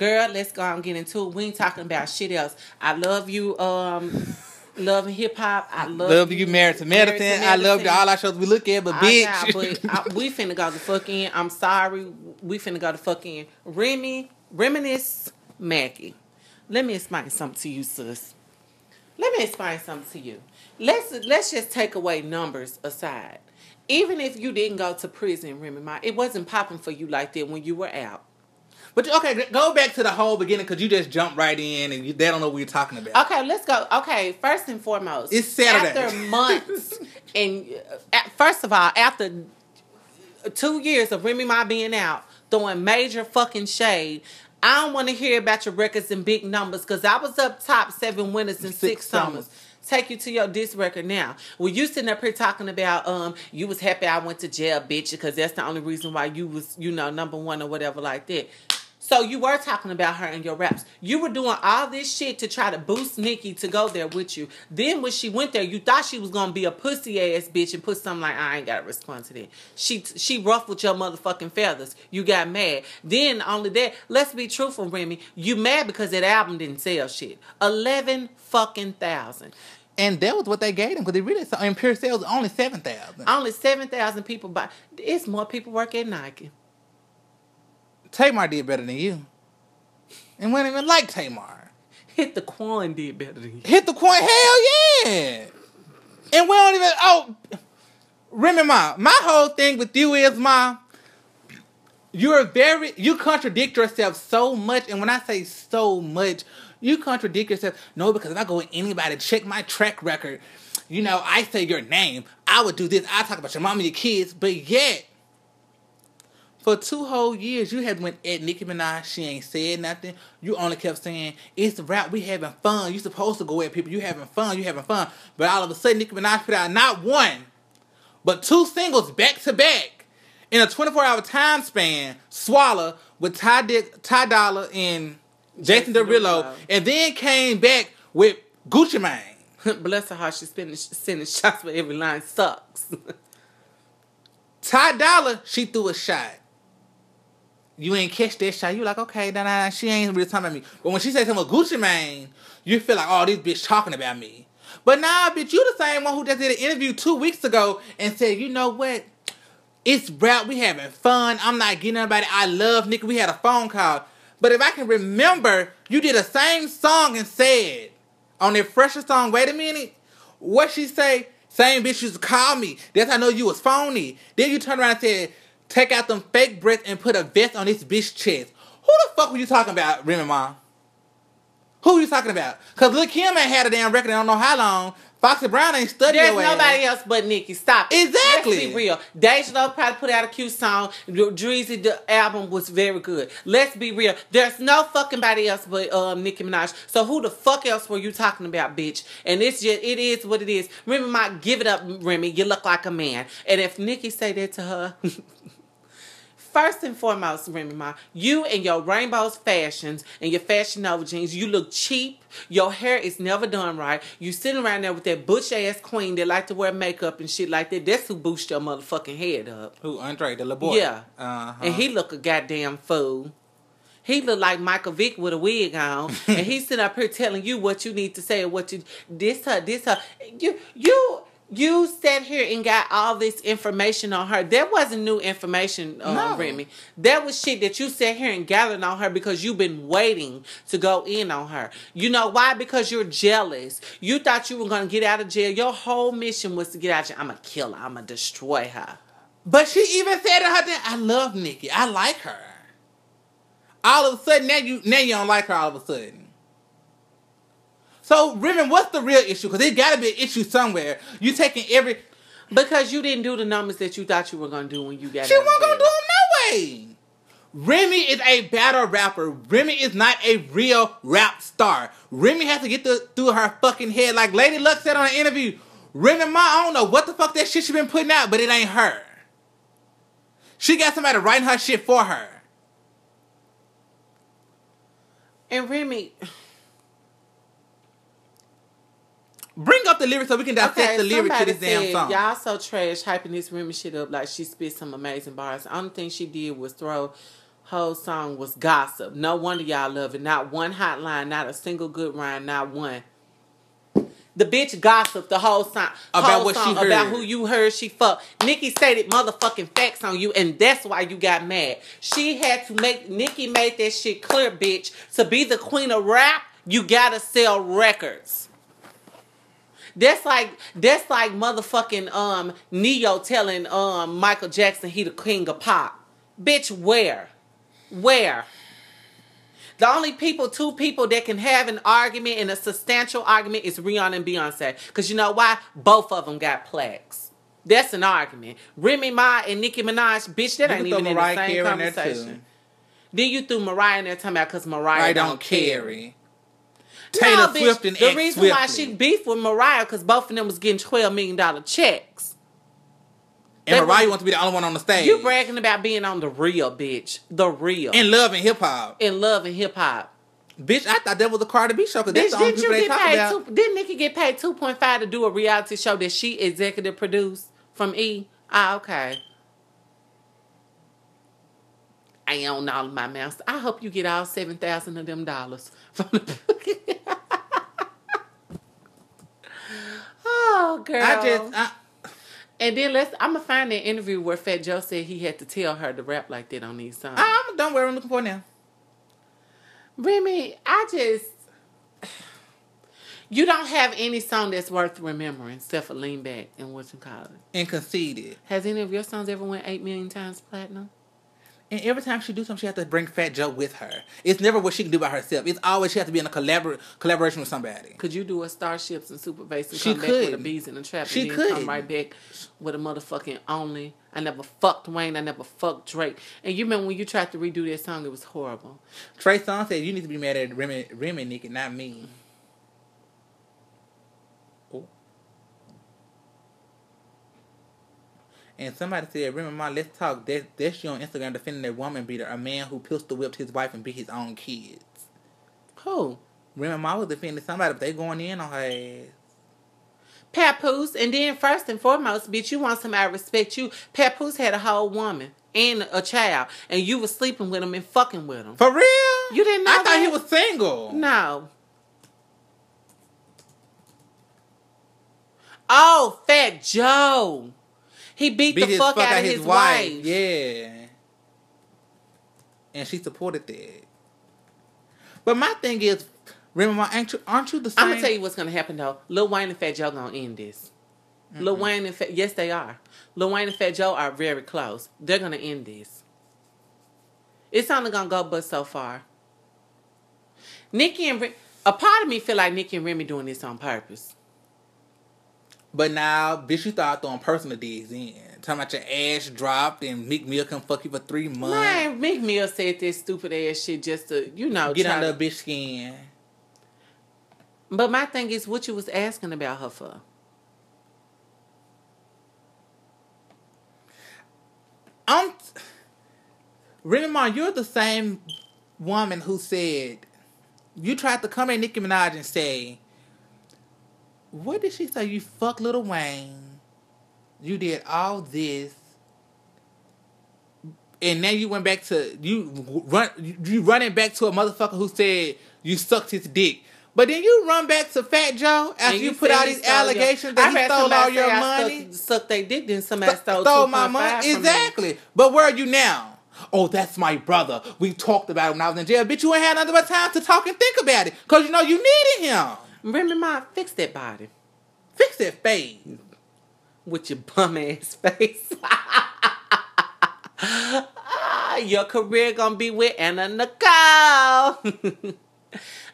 Girl, let's go and get into it. We ain't talking about shit else. I love you, um, love hip hop. I love, Love you married to medicine. to I love Medicine. all our shows we look at, but I bitch. got- but I, we finna go the fuck in. I'm sorry. We finna go the fuck in. Remy, reminisce, Mackie. Let me explain something to you, sis. Let me explain something to you. Let's let's just take away numbers aside. Even if you didn't go to prison, Remy, Ma, it wasn't popping for you like that when you were out. But okay, go back to the whole beginning because you just jumped right in and you, they don't know what you're talking about. Okay, let's go. Okay, first and foremost, It's Saturday. After months, and uh, first of all, after two years of Remy Ma being out, throwing major fucking shade. I don't want to hear about your records and big numbers because I was up top seven winners and six, Six summers. summers. Take you to your disc record now. Well, you sitting up here talking about um you was happy I went to jail, bitch, because that's the only reason why you was you know number one or whatever like that. So you were talking about her in your raps. You were doing all this shit to try to boost Nicki to go there with you. Then when she went there, you thought she was gonna be a pussy ass bitch and put something like, I ain't gotta respond to that. She she ruffled your motherfucking feathers. You got mad. Then only that, let's be truthful, Remy. You mad because that album didn't sell shit. Eleven fucking thousand. And that was what they gave them because they really saw in pure sales only seven thousand. Only seven thousand people buy. It's more people work at Nike. Tamar did better than you, and we don't even like Tamar. Hit the Quan did better than you. Hit the Quan, hell yeah! And we don't even oh, Remy Ma. My whole thing with you is Ma. You're very you contradict yourself so much, and when I say so much, you contradict yourself. No, because if I go with anybody, check my track record. You know, I say your name. I would do this. I talk about your mom and your kids, but yet for two whole years, you had went at Nicki Minaj. She ain't said nothing. You only kept saying it's rap. We having fun. You supposed to go at people. You having fun. You having fun. But all of a sudden, Nicki Minaj put out not one, but two singles back to back in a 24 hour time span. Swalla with Ty, Dick, Ty Dolla and Jason Jason Derulo, Derulo. and then came back with Gucci Mane. Bless her heart, she's spending sending shots for every line sucks. Ty Dolla, she threw a shot. You ain't catch that shot. You like, okay, nah, nah, she ain't really talking about me. But when she says something Gucci Mane, you feel like, oh, this bitch talking about me. But nah, bitch, you the same one who just did an interview two weeks ago and said, you know what? It's rap. We having fun. I'm not getting anybody. I love Nicki. We had a phone call. But if I can remember, you did the same song and said on their fresher song, wait a minute, what she say? Same bitch used to call me. That's how I know you was phony. Then you turn around and said, take out them fake breasts and put a vest on this bitch chest. Who the fuck were you talking about, Remy Ma? Who you talking about? Cause Lil Kim ain't had a damn record. I don't know how long. Foxy Brown ain't studied There's your ass. nobody else but Nicki. Stop. it. Exactly. Let's be real. Deja Love probably put out a cute song. Dreezy the album was very good. Let's be real. There's no fucking body else but um Nicki Minaj. So who the fuck else were you talking about, bitch? And it's just it is what it is. Remy Ma, give it up, Remy. You look like a man. And if Nicki say that to her. First and foremost, Remy Ma, you and your rainbows fashions and your fashion over jeans, you look cheap. Your hair is never done right. You sitting around there with that butch ass queen that like to wear makeup and shit like that. That's who boosts your motherfucking head up. Who, Andre, the little boy? Yeah. Uh-huh. And he look a goddamn fool. He look like Michael Vick with a wig on, and he's sitting up here telling you what you need to say and what you this her this her. You you you sat here and got all this information on her. That wasn't new information, um, No. Remy. That was shit that you sat here and gathered on her because you've been waiting to go in on her. You know why? Because you're jealous. You thought you were gonna get out of jail. Your whole mission was to get out of jail. I'm gonna kill her. I'm gonna destroy her. But she even said to her that I love Nicki. I like her. All of a sudden now you now you don't like her all of a sudden. So Rimmon, what's the real issue? Because there gotta be an issue somewhere. You taking every Because you didn't do the numbers that you thought you were gonna do when you got She wasn't gonna do them no way. Remy is a battle rapper. Remy is not a real rap star. Remy has to get the, through her fucking head. Like Lady Luck said on an interview, Remy Ma, I don't know what the fuck that shit she been putting out, but it ain't her. She got somebody writing her shit for her. And Remy, Bring up the lyrics so we can dissect okay, the lyrics to this damn song. Y'all so trash hyping this Remy shit up like she spit some amazing bars. The only thing she did was throw Whole song was gossip. No wonder y'all love it. Not one hotline, not a single good rhyme, not one. The bitch gossiped the whole song About whole what she heard. about who you heard she fucked. Nicki stated motherfucking facts on you, and that's why you got mad. She had to make Nicki made that shit clear, bitch. To be the queen of rap, you gotta sell records. That's like that's like motherfucking um Ne-Yo telling um Michael Jackson he the king of pop. Bitch, where? Where? The only people, two people that can have an argument and a substantial argument is Rihanna and Beyonce. Because you know why? Both of them got plaques. That's an argument. Remy Ma and Nicki Minaj, bitch, that You ain't even in the same Carey conversation. Then you threw Mariah in there talking about because Mariah I don't, don't care. carry. Taylor bitch, Swift and the X reason why she beefed with Mariah because both of them was getting twelve million dollar checks. and that Mariah wants to be the only one on the stage. You bragging about being on the real, bitch, the real, in love and hip hop. in love and hip hop. Bitch, I thought that was a Cardi B show because that's the only people you they talk about. Two, didn't Nicki get paid two point five to do a reality show that she executive produced from E? Ah, okay. I own all of my mouths. I hope you get all seven thousand of them dollars from the. oh, girl. I just, I, and then let's. I'm gonna find that interview where Fat Joe said he had to tell her to rap like that on these songs. Oh, I'm done where I'm looking for now. Remy, I just you don't have any song that's worth remembering except for Lean Back and what you call it. And conceited. Has any of your songs ever went eight million times platinum? And every time she do something, she has to bring Fat Joe with her. It's never what she can do by herself. It's always she has to be in a collabor- collaboration with somebody. Could you do a Starships and Super Bass and She come back with a could. Beez in the Trap She and then could. come right back with a motherfucking only? I never fucked Wayne. I never fucked Drake. And you remember when you tried to redo that song? It was horrible. Trey Songz said, "You need to be mad at Remy, Remy Nicki, not me." And somebody said, "Remy Ma, let's talk." That that's you on Instagram defending a woman beater, a man who pistol whipped his wife and beat his own kids. Who? Remy Ma was defending somebody, but they going in on her ass. Papoose, and then first and foremost, bitch, you want somebody to respect you. Papoose had a whole woman and a child, and you was sleeping with him and fucking with him. For real? You didn't know I thought that? he was single. No. Oh, Fat Joe. He beat, the fuck, out of his, wife. Yeah. And she supported that. But my thing is, remember, aren't you, aren't you the same? I'm gonna tell you what's gonna happen though. Lil Wayne and Fat Joe gonna end this. Lil Wayne and Fat, yes they are. Lil Wayne and Fat Joe are very close. They're gonna end this. It's only gonna go but so far. Nicki and Re- a part of me feel like Nicki and Remy doing this on purpose. But now, bitch, you start throwing personal digs in. Talking about your ass dropped and Meek Mill can fuck you for three months. Man, Meek Mill said this stupid ass shit just to, you know, Get under a bitch skin. But my thing is, what you was asking about her for? I'm. Ma, you're the same woman who said you tried to come at Nicki Minaj and say, "What did she say? You fuck Little Wayne. You did all this." And now you went back to you run you running back to a motherfucker who said you sucked his dick. But then you run back to Fat Joe after And you, put out these stole your- allegations I that he stole all your money. Sucked, sucked they dick, then somebody stole, stole my money. Exactly. But where are you now? Oh, that's my brother. We talked about him when I was in jail. Bitch, you ain't had nothing but time to talk and think about it. Because you know you needed him. Remy Ma, fix that body Fix that face. with your bum ass face. Ah, your career gonna be with Anna Nicole.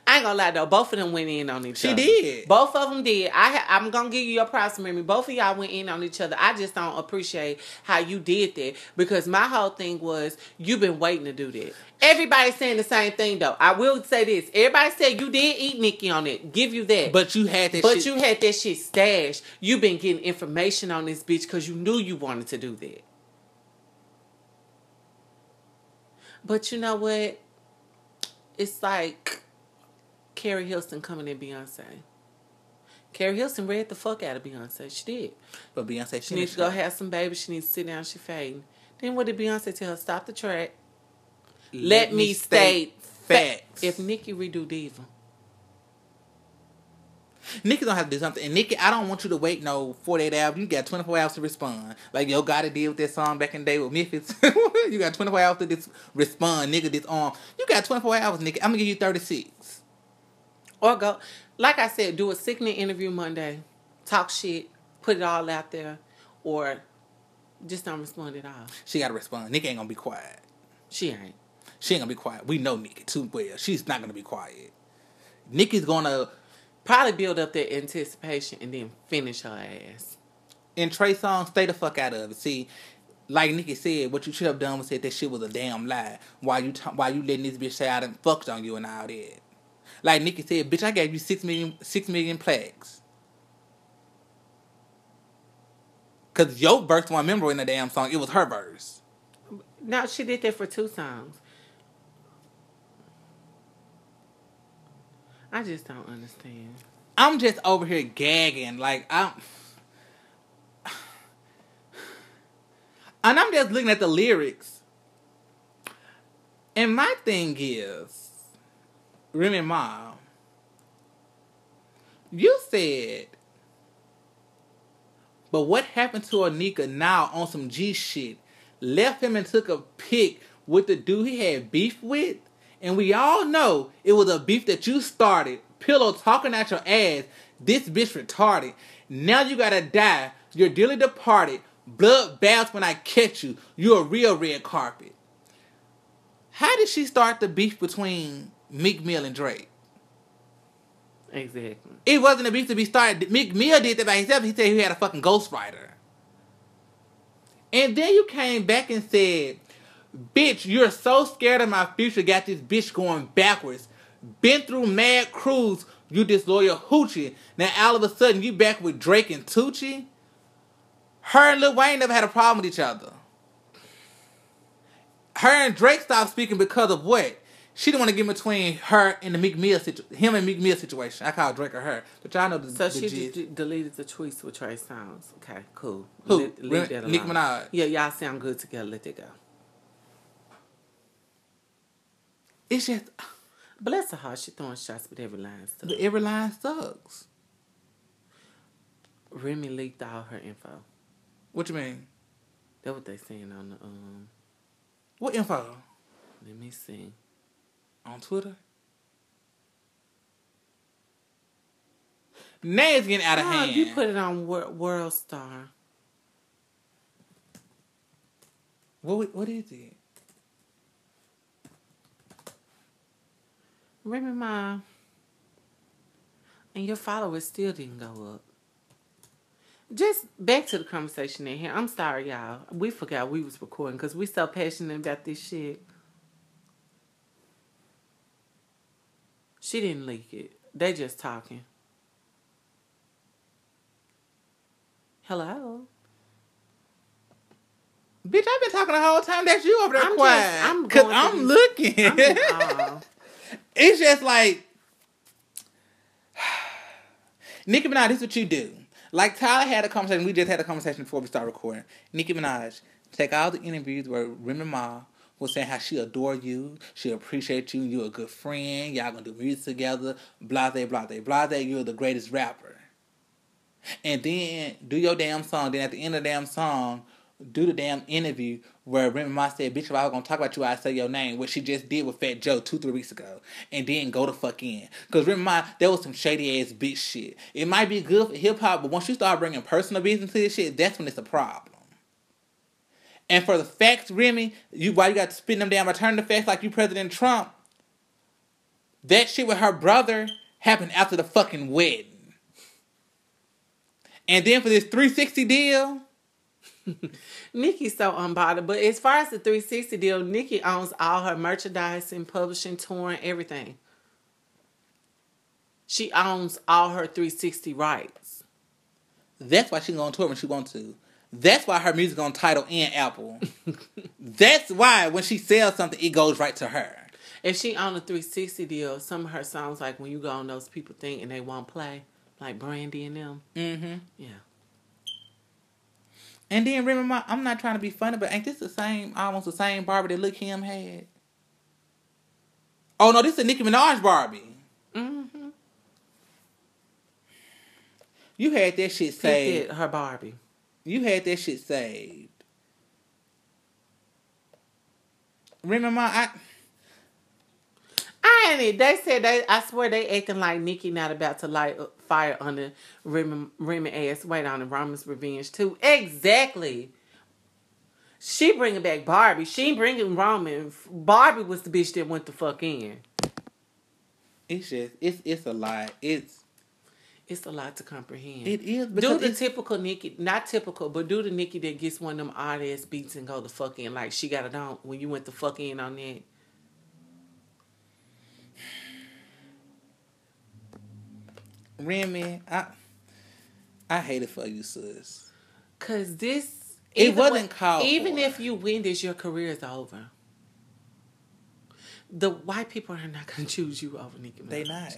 I ain't gonna lie though, both of them went in on each She other. She did. Both of them did. I ha- I'm gonna give you your props, Remy. Both of y'all went in on each other. I just don't appreciate how you did that because my whole thing was you've been waiting to do that. Everybody's saying the same thing though. I will say this: everybody said you did eat Nicki on it. Give you that. But you had that shit But shit. you had that shit stashed. You've been getting information on this bitch because you knew you wanted to do that. But you know what? It's like Keri Hilson coming in Beyonce. Keri Hilson read the fuck out of Beyonce. She did. but Beyonce, She needs to go have some babies. She needs to sit down. She fading. Then what did Beyonce tell her? Stop the track. Let, me state facts. facts. If Nicki redo Diva, Nicki don't have to do something. And Nicki, I don't want you to wait no 48 hours. You got 24 hours to respond. Like, yo, gotta deal with that song back in the day with Memphis. you got 24 hours to dis- respond, nigga, this arm. You got 24 hours, Nicki. I'm gonna give you 36. Or go, like I said, do a sickening interview Monday, talk shit, put it all out there, or just don't respond at all. She gotta respond. Nick ain't gonna be quiet. She ain't. She ain't gonna be quiet. We know Nicki too well. She's not gonna be quiet. Nicki's gonna, Probably build up that anticipation and then finish her ass. in Trey Songz, stay the fuck out of it. See, like Nicki said, what you should have done was said that shit was a damn lie. Why you ta- why you letting this bitch say I done fucked on you and all that? Like Nicki said, bitch, I gave you six million six million plaques. Cause your verse one member in the damn song, it was her verse. No, she did that for two songs. I just don't understand. I'm just over here gagging, like I'm, and I'm just looking at the lyrics. And my thing is, Remy Ma, you said, but what happened to Anika now on some G shit? Left him and took a pic with the dude he had beef with? And we all know it was a beef that you started. Pillow talking at your ass. This bitch retarded. Now you gotta die. You're dearly departed. Blood baths when I catch you. You're a real red carpet. How did she start the beef between Meek Mill and Drake? Exactly. It wasn't a beef to be started. Meek Mill did that by himself. He said he had a fucking ghostwriter. And then you came back and said, Bitch, you're so scared of my future, got this bitch going backwards. Been through mad crews, you disloyal hoochie. Now all of a sudden you back with Drake and Tunechi? Her and Lil Wayne never had a problem with each other. Her and Drake stopped speaking because of what? She didn't want to get between her and the Meek Mill situation, him and Meek Mill situation. I call Drake or her, but y'all know the, So the she gist. just d- deleted the tweets with Trey Songz. Okay, cool. Who? Let- leave that alone. Minaj? Yeah, y'all sound good together. Let that go. It's just Bless her heart, she throwing shots with every line stuff. the every line sucks. Remy leaked all her info. What you mean? That's what they saying on the um. What info Let me see. On Twitter? Now it's getting out of Oh, hand. you put it on Wor- World Star. what? What is it? Remy Ma. And your followers still didn't go up. Just back to the conversation in here. I'm sorry, y'all. We forgot we was recording because we so passionate about this shit. She didn't leak it. They just talking. Hello. Bitch, I've been talking the whole time. That's you over there I'm just- I'm Cause I'm looking. I'm, oh. it's just like Nicki Minaj, this is what you do. Like Tyler had a conversation, we just had a conversation before we start recording. Nicki Minaj, take all the interviews where Remy Ma was saying how she adore you, she appreciate you, you're a good friend, y'all gonna do music together, blah blah blah blah blah you're the greatest rapper. And then do your damn song. Then at the end of the damn song, do the damn interview where Remy Ma said, "Bitch, if I was gonna talk about you, I'd say your name." What she just did with Fat Joe two, three weeks ago, and then go the fuck in. Cause Remy Ma, there was some shady ass bitch shit. It might be good for hip hop, but once you start bringing personal business to this shit, that's when it's a problem. And for the facts, Remy, you why you got to spin them down, return the facts like you President Trump. That shit with her brother happened after the fucking wedding. And then for this 360 deal, Nicki's so unbothered. But as far as the 360 deal, Nicki owns all her merchandising, publishing, touring, everything. She owns all her 360 rights. that's why she can go on tour when she wants to. That's why her music on Tidal and Apple. that's why when she sells something, it goes right to her. If she on a 360 deal, some of her songs, like when you go on those people think and they won't play, like Brandy and them. Mm-hmm. Yeah. And then remember, I'm not trying to be funny, but ain't this the same, almost the same Barbie that Lil Kim had? Oh no, this is Nicki Minaj Barbie. Mm-hmm. You had that shit saved. her Barbie. You had that shit saved. Remember, I I ain't it. They said they. I swear they acting like Nicki not about to light a fire under Remy, Remy ass. Wait on the Roman's revenge too. Exactly. She bringing back Barbie. She bringing Roman. Barbie was the bitch that went the fuck in. it's just it's it's a lie. It's It's a lot to comprehend. it is do the typical Nicki, not typical, but do the Nicki that gets one of them odd ass beats and go the fuck in like she got it on when you went the fuck in on that. Remy, I I hate it for you, sis. Cause this It wasn't when- called Even for. if you win this, your career is over. The white people are not gonna choose you over Nicki Minaj. They not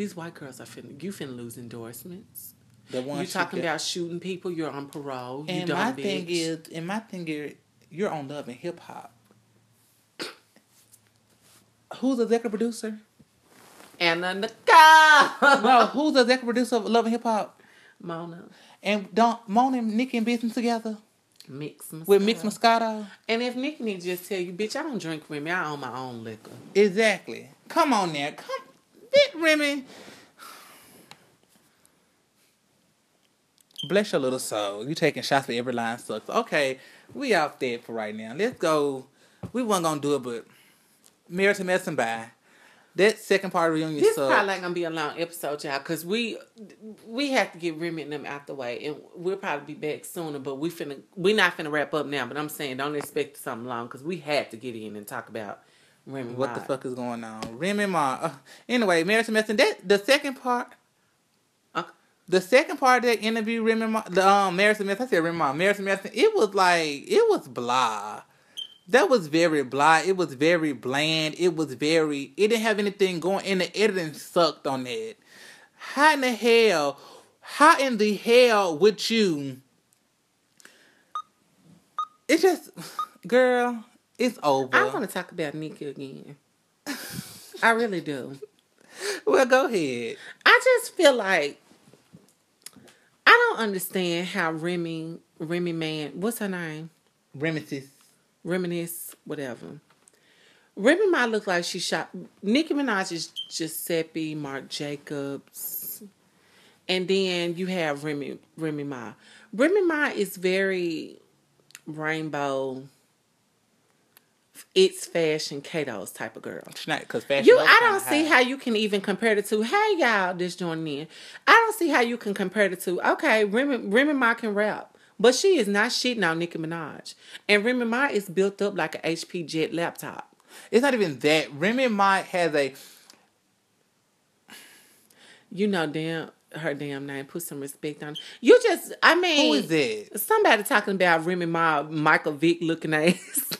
These white girls are finna you finna lose endorsements. the ones You she talking about shooting people? You're on parole. you And dumb my bitch. thing is, and my thing is, you're on Love and Hip Hop. Who's the executive producer? Anna Nicole. no, who's the executive producer of Love and Hip Hop? Mona And don't Mona and Nicki in business together mix with Myx Moscato. Moscato? And if Nicki need to just tell you, bitch, I don't drink with me. I own my own liquor. Exactly. Come on there. Come, bit Remy. Bless your little soul. You taking shots for every line sucks. Okay, we out there for right now. Let's go. We weren't gonna do it, but Married to Medicine by. That second part of reunion This sucked. probably ain't gonna be a long episode, y'all, because we we have to get Remy and them out the way, and we'll probably be back sooner. But we finna we not finna wrap up now. But I'm saying don't expect something long because we had to get in and talk about Remy. What the fuck is going on? Remy Ma. Uh, anyway, Married to Medicine. That the second part. Okay. The second part of that interview, Remy Ma, the um Married to Medicine. I said Remy Ma, Married to Medicine. It was like it was blah. That was very blah. It was very bland. It was very. It didn't have anything going. And the editing sucked on that. How in the hell? How in the hell would you? It's just, girl. It's over. I want to talk about Nikki again. I really do. Well, go ahead. I just feel like I don't understand how Remy Remy man what's her name Reminisce. Reminisce whatever. Remy might look like she shot Nicki Minaj is Giuseppe Marc Jacobs, and then you have Remy Remy Ma. Remy Ma is very rainbow. It's fashion Cato's type of girl. She's not because fashion. You, I don't see high. how you can even compare the two. Hey, y'all, this joining in. I don't see how you can compare the two. Okay, Remy, Remy Ma can rap, but she is not shitting on Nicki Minaj. And Remy Ma is built up like an HP Jet laptop. It's not even that. Remy Ma has a. You know, damn her damn name. Put some respect on. it. You just, I mean, Who is it? Somebody talking about Remy Ma, Michael Vick looking ass.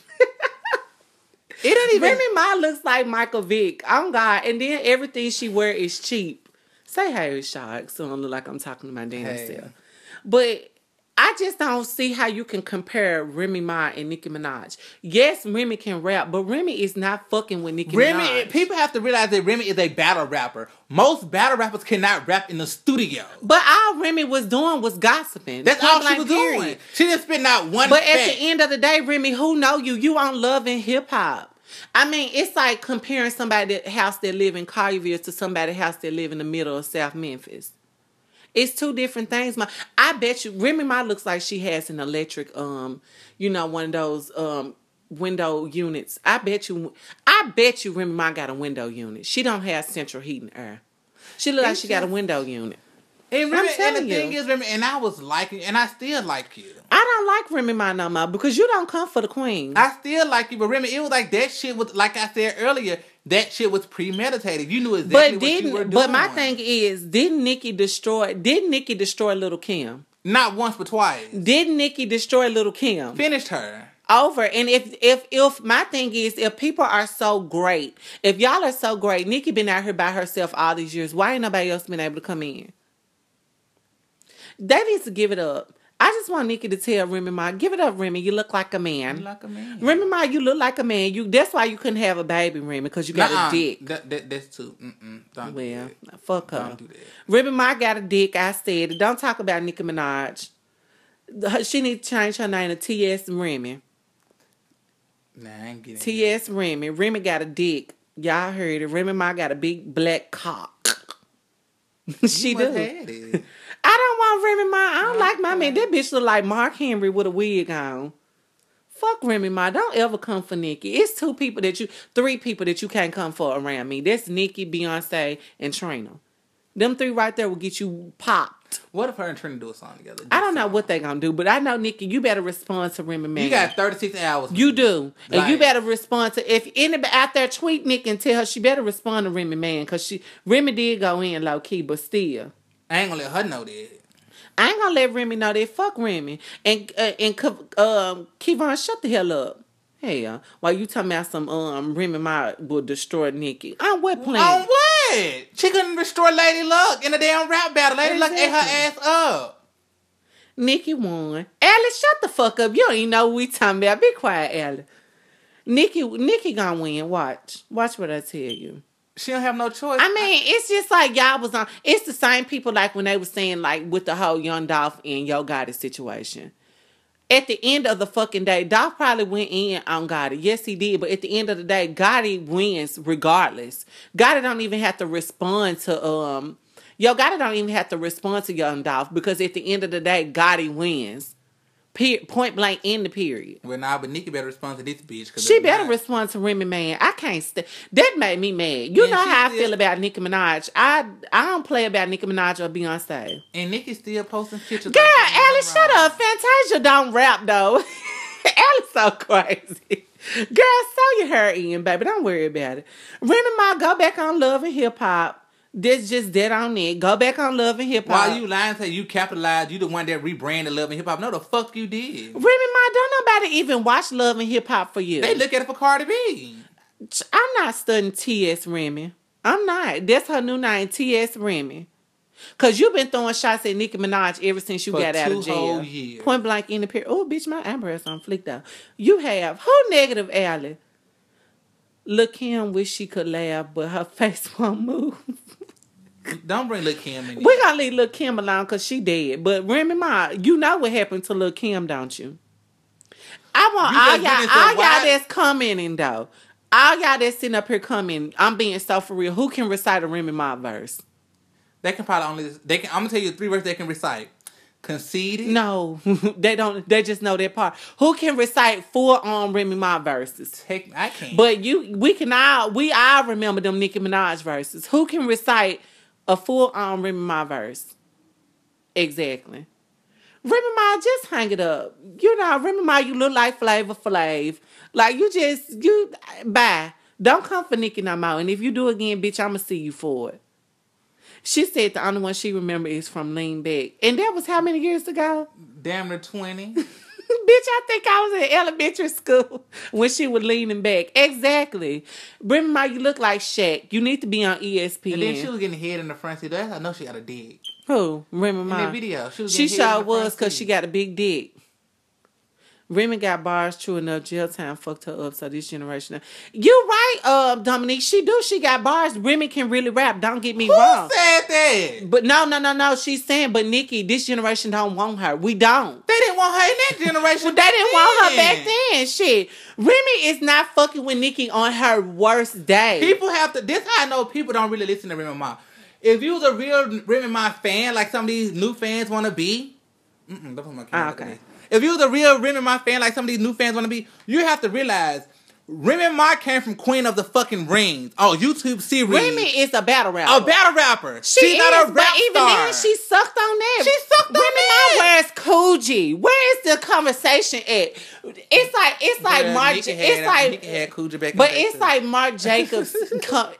It ain't even. Remy Ma looks like Michael Vick. On God, and then everything she wear is cheap. Say hey, Shark, so I don't look like I'm talking to my damn Hey. self. But I just don't see how you can compare Remy Ma and Nicki Minaj. Yes, Remy can rap, but Remy is not fucking with Nicki Remy, Minaj. people have to realize that Remy is a battle rapper. Most battle rappers cannot rap in the studio. but all Remy was doing was gossiping. That's all she was blank, doing. She didn't spit not one. But at the end of the day, Remy, who know you? You on love and hip hop. I mean, it's like comparing somebody that house that live in Collierville to somebody house that live in the middle of South Memphis. It's two different things. My, I bet you Remy Ma looks like she has an electric, um, you know, one of those um window units. I bet you, I bet you Remy Ma got a window unit. She don't have central heating air. She look like she got a window unit. And, Remy, and the telling thing is, Remy, and I was liking, and I still like you. I don't like Remy Ma no more because you don't come for the queen. I still like you, but Remy, it was like that shit was like I said earlier. That shit was premeditated. You knew exactly But what you were doing. but my thing is, didn't Nicki destroy did Nicki destroy Little Kim? not once but twice. Did Nicki destroy Little Kim? Finished her. Over. And if if if my thing is if people are so great, if y'all are so great, Nicki been out here by herself all these years, why ain't nobody else been able to come in? They need to give it up. I just want Nicki to tell Remy Ma, give it up, Remy. You look like a man. You like a man. Remy Ma, you look like a man. You that's why you couldn't have a baby, Remy, because you got Nuh-uh. a dick. That, that, that's too. Mm-mm. Don't do Well, that. fuck her. Don't do that. Remy Ma got a dick. I said it. Don't talk about Nicki Minaj. She need to change her name to T.S. Remy. Nah, I ain't getting T.S. Remy. Remy got a dick. Y'all heard it. Remy Ma got a big black cock. she You must do. had it. I don't want Remy Ma. I don't like my man. That bitch look like Mark Henry with a wig on. Fuck Remy Ma. Don't ever come for Nicki. It's two people that you, three people that you can't come for around me. That's Nicki, Beyonce, and Trina. Them three right there will get you popped. What if her and Trina do a song together? I don't know what they gonna do, but I know Nicki. You better respond to Remy Ma. You got 36 hours. You do, and you better respond to if anybody out there tweet Nick and tell her she better respond to Remy Man because she Remy did go in low key, but still. I ain't gonna let her know that. I ain't gonna let Remy know that. Fuck Remy. And uh, and um, Kevon, shut the hell up. Hell, while you talking about some um Remy Ma will destroy Nicki. On what plan? On what? She couldn't restore Lady Luck in a damn rap battle. Lady Luck ate her ass up. Nicki won. Alice, shut the fuck up. You don't even know what we talking about. Be quiet, Alice. Nicki, Nicki gonna win. Watch, watch what I tell you. She don't have no choice. I mean, it's just like y'all was on. It's the same people like when they was saying like with the whole Young Dolph and Yo Gotti situation. At the end of the fucking day, Dolph probably went in on Gotti. Yes, he did. But at the end of the day, Gotti wins regardless. Gotti don't even have to respond to um. Yo Gotti don't even have to respond to Young Dolph because at the end of the day, Gotti wins. Pe- point blank in the period. well, nah, but Nicki better respond to this bitch. She better not- respond to Remy Man. I can't st- That made me mad. You And know how I feel about Nicki Minaj. I I don't play about Nicki Minaj or Beyonce. And Nicki still posting pictures. Girl. Alice, shut up. Fantasia don't rap though. Alice so crazy. Girl, sew your hair in, baby. Don't worry about it. Remy Ma, go back on Love and Hip Hop. That's just dead on it. Go back on Love and Hip Hop. While you lying, say you capitalized, you the one that rebranded Love and Hip Hop. No, the fuck you did. Remy Ma, don't nobody even watch Love and Hip Hop for you. They look at it for Cardi B. I'm not studying T.S. Remy. I'm not. That's her new name, T.S. Remy. Cause you've been throwing shots at Nicki Minaj ever since you For got out of jail. Point blank in the period. Oh, bitch, my eyebrows on flicked out. You have who negative alley? Look him wish she could laugh, but her face won't move. Don't bring Lil Kim in. we gotta leave Lil Kim alone cause she dead. But Remy Ma, you know what happened to Lil Kim, don't you? I want all y'all, all y'all that's commenting though. All y'all that's sitting up here coming, I'm being so for real. Who can recite a Remy Ma verse? They can probably only they can. I'm gonna tell you three verses they can recite: conceited, No, they don't. They just know that part. Who can recite full on Remy Ma verses? Tech, I can't. But you, we can all, we all remember them Nicki Minaj verses. Who can recite a full on Remy Ma verse? Exactly. Remy Ma, just hang it up. You know, Remy Ma, you look like Flavor Flav. Like you just you bye. Don't come for Nicki no more. And if you do again, bitch, I'ma see you for it. She said the only one she remember is from Lean Back. And that was how many years ago? damn near twenty. Bitch, I think I was in elementary school when she was leaning back. Exactly. Remy Ma, you look like Shaq. You need to be on ESPN. and then she was getting head in the front seat. That's I know she got a dick Who? Remy in Ma. that video. She was She sure was because she got a big dick. Remy got bars true enough. Jail time fucked her up. So this generation, you right, uh, Dominique. She do. She got bars. Remy can really rap. Don't get me Who wrong. said that? But no, no, no, no. She's saying, but Nicki, this generation don't want her. We don't. They didn't want her in that generation. Well, they didn't want her back then. Shit. Remy is not fucking with Nicki on her worst day. People have to. This how I know people don't really listen to Remy Ma. If you was a real Remy Ma fan, like some of these new fans want to be, don't put my camera Ah, okay. If you was a real Remy Ma fan, like some of these new fans want to be, you have to realize Remy Ma came from Queen of the fucking Rings. Oh, YouTube series. Remy is a battle rapper. a battle rapper. She She's is, not a rap but even star. then, she sucked on that. She sucked on Remy that. Ma wears Coogi. Where is the conversation at? It's like it's like Yeah, Mark. Nicki It's like had Coogi back But it's like Marc Jacobs.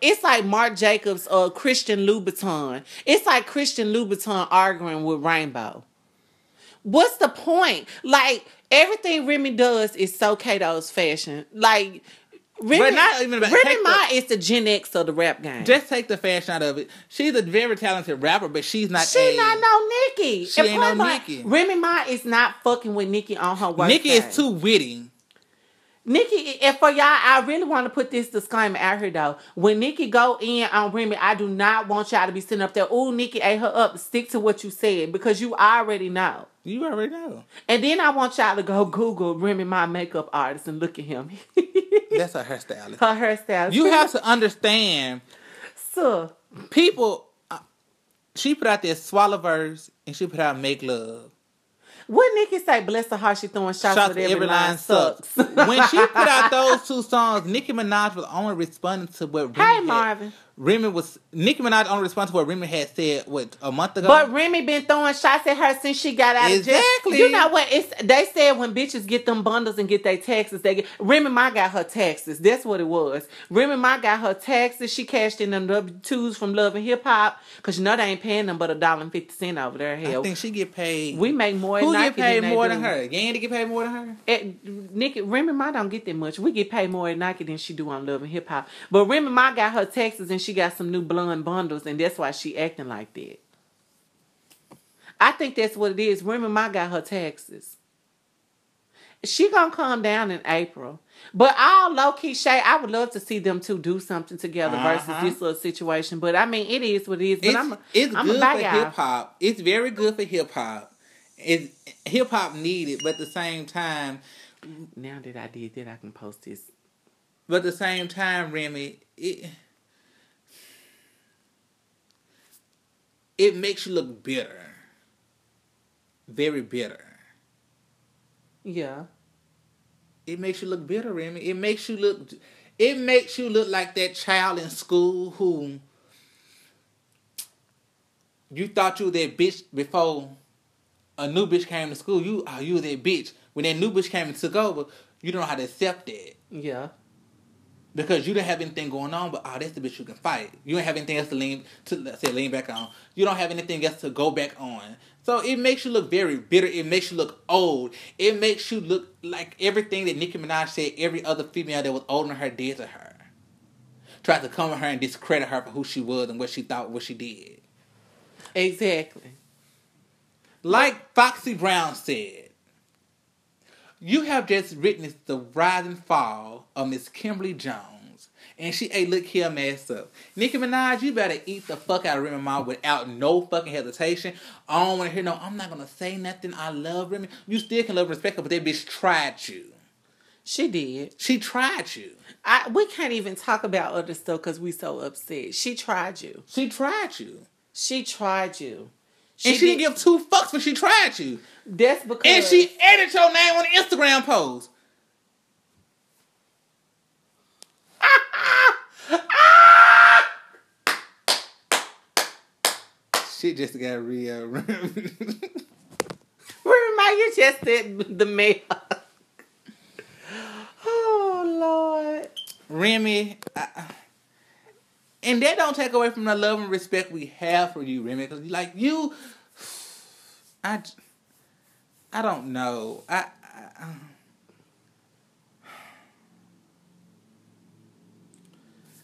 it's like Marc Jacobs or Christian Louboutin. It's like Christian Louboutin arguing with Rainbow. What's the point? Like everything Remy does is so Cato's fashion. Like Remy, not even about- Remy Ma the- is the Gen X of the rap game. Just take the fashion out of it. She's a very talented rapper, but she's not. she a, not no Nicki. She And ain't no blank, Nicki. Remy Ma is not fucking with Nicki on her work. Nicki is too witty. Nicki, and for y'all, I really want to put this disclaimer out here though. When Nicki go in on Remy, I do not want y'all to be sitting up there. Oh, Nicki ate her up. Stick to what you said because you already know. You already know. And then I want y'all to go Google Remy my makeup artist and look at him. That's a hairstylist. her hairstyle. You have to understand, so people. Uh, she put out this Swalla verse and she put out make love. what Nicki say? Bless her heart, she throwing shots, Shots with for every, line sucks. when she put out those two songs, Nicki Minaj was only responding to what Remy hey had- Marvin. Remy was Nicki Minaj only responded to what Remy had said what a month ago. But Remy been throwing shots at her since she got out of jail. Exactly. You know what? It's they said when bitches get them bundles and get their taxes, they get Remy Ma got her taxes. That's what it was. Remy Ma got her taxes. She cashed in them W twos from Love and Hip Hop because you know they ain't paying them but a dollar and fifty cent over there. I Hell, think she get paid. we make more. Who than get paid more than her? Yandy get paid more than her. At, Nicki, Remy Ma don't get that much. We get paid more at Nike than she do on Love and Hip Hop. But Remy Ma got her taxes and she got some new blonde bundles, and that's why she acting like that. I think that's what it is. Remy Ma got her taxes. She gonna come down in April. But all low key Shay, I would love to see them two do something together versus Uh-huh. this little situation. But I mean, it is what it is. But It's, I'm, it's I'm good for hip hop. It's very good for hip hop. It's hip hop needed, but at the same time, Now that I did that, I can post this. but at the same time, Remy, it it makes you look bitter, very bitter. Yeah. It makes you look bitter, Remy. It makes you look. It makes you look like that child in school who you thought you were that bitch before a new bitch came to school. You oh, you were that bitch. When that new bitch came and took over, you don't know how to accept that Yeah. Because you didn't have anything going on. But oh, that's the bitch you can fight. You don't have anything else to lean to let's say lean back on. You don't have anything else to go back on. So it makes you look very bitter. It makes you look old. It makes you look like everything that Nicki Minaj said every other female that was older than her did to her. Tried to come at her and discredit her for who she was and what she thought, what she did. Exactly. Like Foxy Brown said, you have just witnessed the rise and fall of Miss Kimberly Jones. And she, hey, look here, mess up. Nicki Minaj, you better eat the fuck out of Remy Ma without no fucking hesitation. I don't want to hear no, I'm not to say nothing. I love Remy. You still can love and respect her, but that bitch tried you. She did. She tried you. I we can't even talk about other stuff because we so upset. She tried you. She tried you. She tried you. And she didn't give two fucks when she tried you. That's because And she edited your name on the Instagram post. Shit just got real. Remember, you just said the mail. oh Lord. Remy, I, and that don't take away from the love and respect we have for you, Remy. Because you, like you, I, I don't know. I, I um,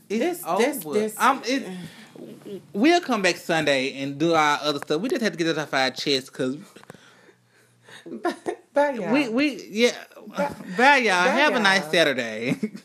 it's This- over. I'm, it, uh, we'll come back Sunday and do our other stuff. We just have to get it off our chest because Bye, y'all. we we yeah. Bye, y'all. Bye, have a nice. Saturday.